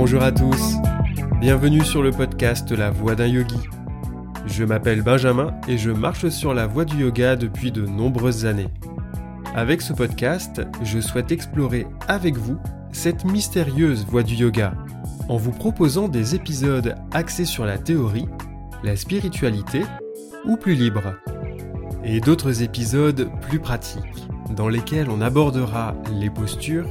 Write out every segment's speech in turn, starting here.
Bonjour à tous, bienvenue sur le podcast La Voix d'un Yogi. Je m'appelle Benjamin et je marche sur la voie du yoga depuis de nombreuses années. Avec ce podcast, je souhaite explorer avec vous cette mystérieuse voie du yoga en vous proposant des épisodes axés sur la théorie, la spiritualité ou plus libre, et d'autres épisodes plus pratiques dans lesquels on abordera les postures,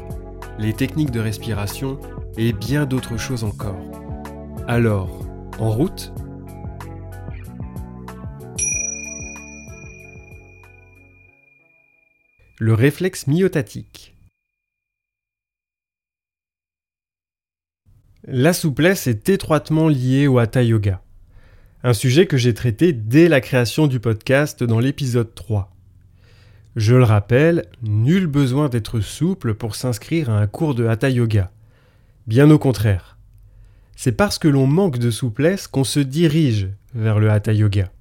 les techniques de respiration et bien d'autres choses encore. Alors, en route? Le réflexe myotatique. La souplesse est étroitement liée au hatha yoga, un sujet que j'ai traité dès la création du podcast dans l'épisode 3. Je le rappelle, nul besoin d'être souple pour s'inscrire à un cours de hatha yoga. Bien au contraire. C'est parce que l'on manque de souplesse qu'on se dirige vers le hatha yoga.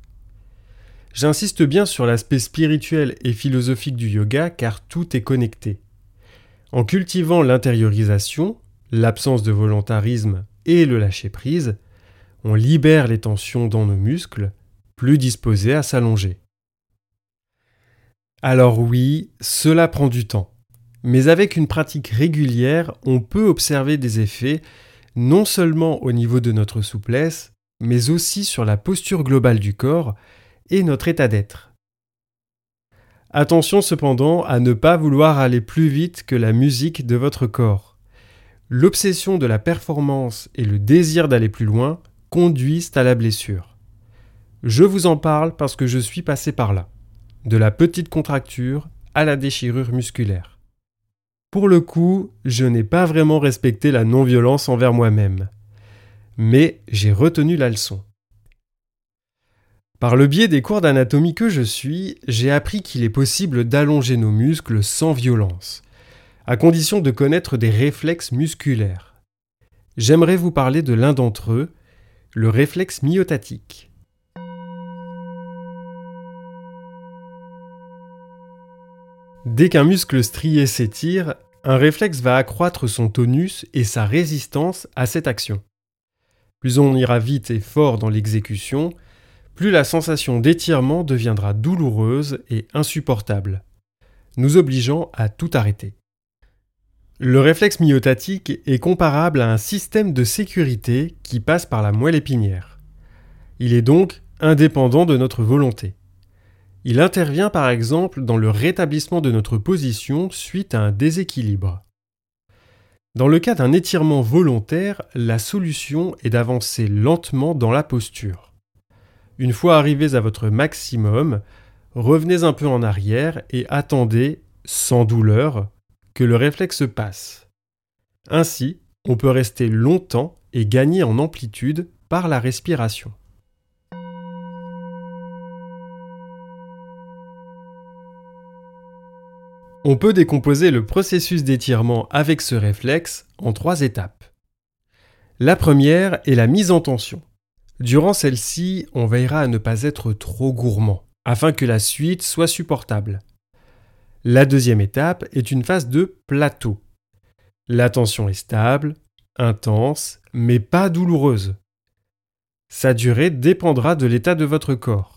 J'insiste bien sur l'aspect spirituel et philosophique du yoga car tout est connecté. En cultivant l'intériorisation, l'absence de volontarisme et le lâcher-prise, on libère les tensions dans nos muscles, plus disposés à s'allonger. Alors oui, cela prend du temps, mais avec une pratique régulière, on peut observer des effets non seulement au niveau de notre souplesse, mais aussi sur la posture globale du corps et notre état d'être. Attention cependant à ne pas vouloir aller plus vite que la musique de votre corps. L'obsession de la performance et le désir d'aller plus loin conduisent à la blessure. Je vous en parle parce que je suis passé par là, de la petite contracture à la déchirure musculaire. Pour le coup, je n'ai pas vraiment respecté la non-violence envers moi-même. Mais j'ai retenu la leçon. Par le biais des cours d'anatomie que je suis, j'ai appris qu'il est possible d'allonger nos muscles sans violence, à condition de connaître des réflexes musculaires. J'aimerais vous parler de l'un d'entre eux, le réflexe myotatique. Dès qu'un muscle strié s'étire, un réflexe va accroître son tonus et sa résistance à cette action. Plus on ira vite et fort dans l'exécution, plus la sensation d'étirement deviendra douloureuse et insupportable, nous obligeant à tout arrêter. Le réflexe myotatique est comparable à un système de sécurité qui passe par la moelle épinière. Il est donc indépendant de notre volonté. Il intervient par exemple dans le rétablissement de notre position suite à un déséquilibre. Dans le cas d'un étirement volontaire, la solution est d'avancer lentement dans la posture. Une fois arrivés à votre maximum, revenez un peu en arrière et attendez, sans douleur, que le réflexe passe. Ainsi, on peut rester longtemps et gagner en amplitude par la respiration. On peut décomposer le processus d'étirement avec ce réflexe en trois étapes. La première est la mise en tension. Durant celle-ci, on veillera à ne pas être trop gourmand, afin que la suite soit supportable. La deuxième étape est une phase de plateau. La tension est stable, intense, mais pas douloureuse. Sa durée dépendra de l'état de votre corps.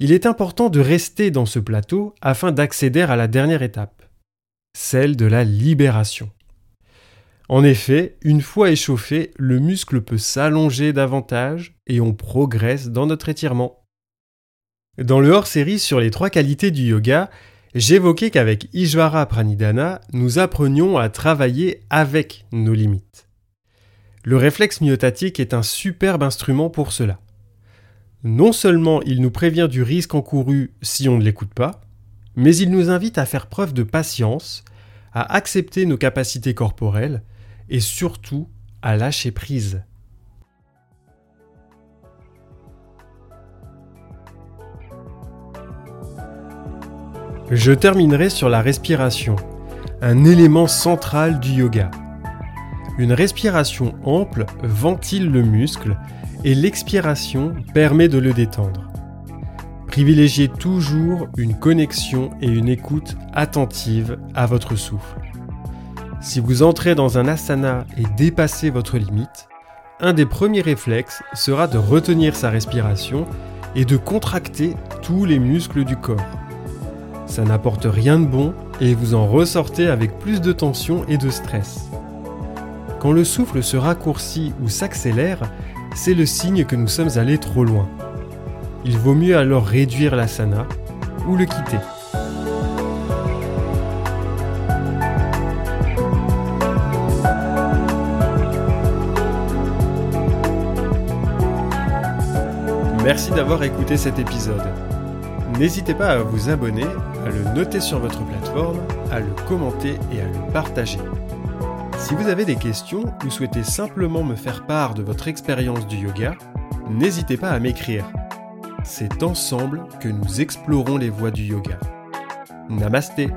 Il est important de rester dans ce plateau afin d'accéder à la dernière étape, celle de la libération. En effet, une fois échauffé, le muscle peut s'allonger davantage et on progresse dans notre étirement. Dans le hors-série sur les trois qualités du yoga, j'évoquais qu'avec Ishvara Pranidhana, nous apprenions à travailler avec nos limites. Le réflexe myotatique est un superbe instrument pour cela. Non seulement il nous prévient du risque encouru si on ne l'écoute pas, mais il nous invite à faire preuve de patience, à accepter nos capacités corporelles, et surtout à lâcher prise. Je terminerai sur la respiration, un élément central du yoga. Une respiration ample ventile le muscle et l'expiration permet de le détendre. Privilégiez toujours une connexion et une écoute attentive à votre souffle. Si vous entrez dans un asana et dépassez votre limite, un des premiers réflexes sera de retenir sa respiration et de contracter tous les muscles du corps. Ça n'apporte rien de bon et vous en ressortez avec plus de tension et de stress. Quand le souffle se raccourcit ou s'accélère, c'est le signe que nous sommes allés trop loin. Il vaut mieux alors réduire l'asana ou le quitter. Merci d'avoir écouté cet épisode. N'hésitez pas à vous abonner, à le noter sur votre plateforme, à le commenter et à le partager. Si vous avez des questions ou souhaitez simplement me faire part de votre expérience du yoga, n'hésitez pas à m'écrire. C'est ensemble que nous explorons les voies du yoga. Namasté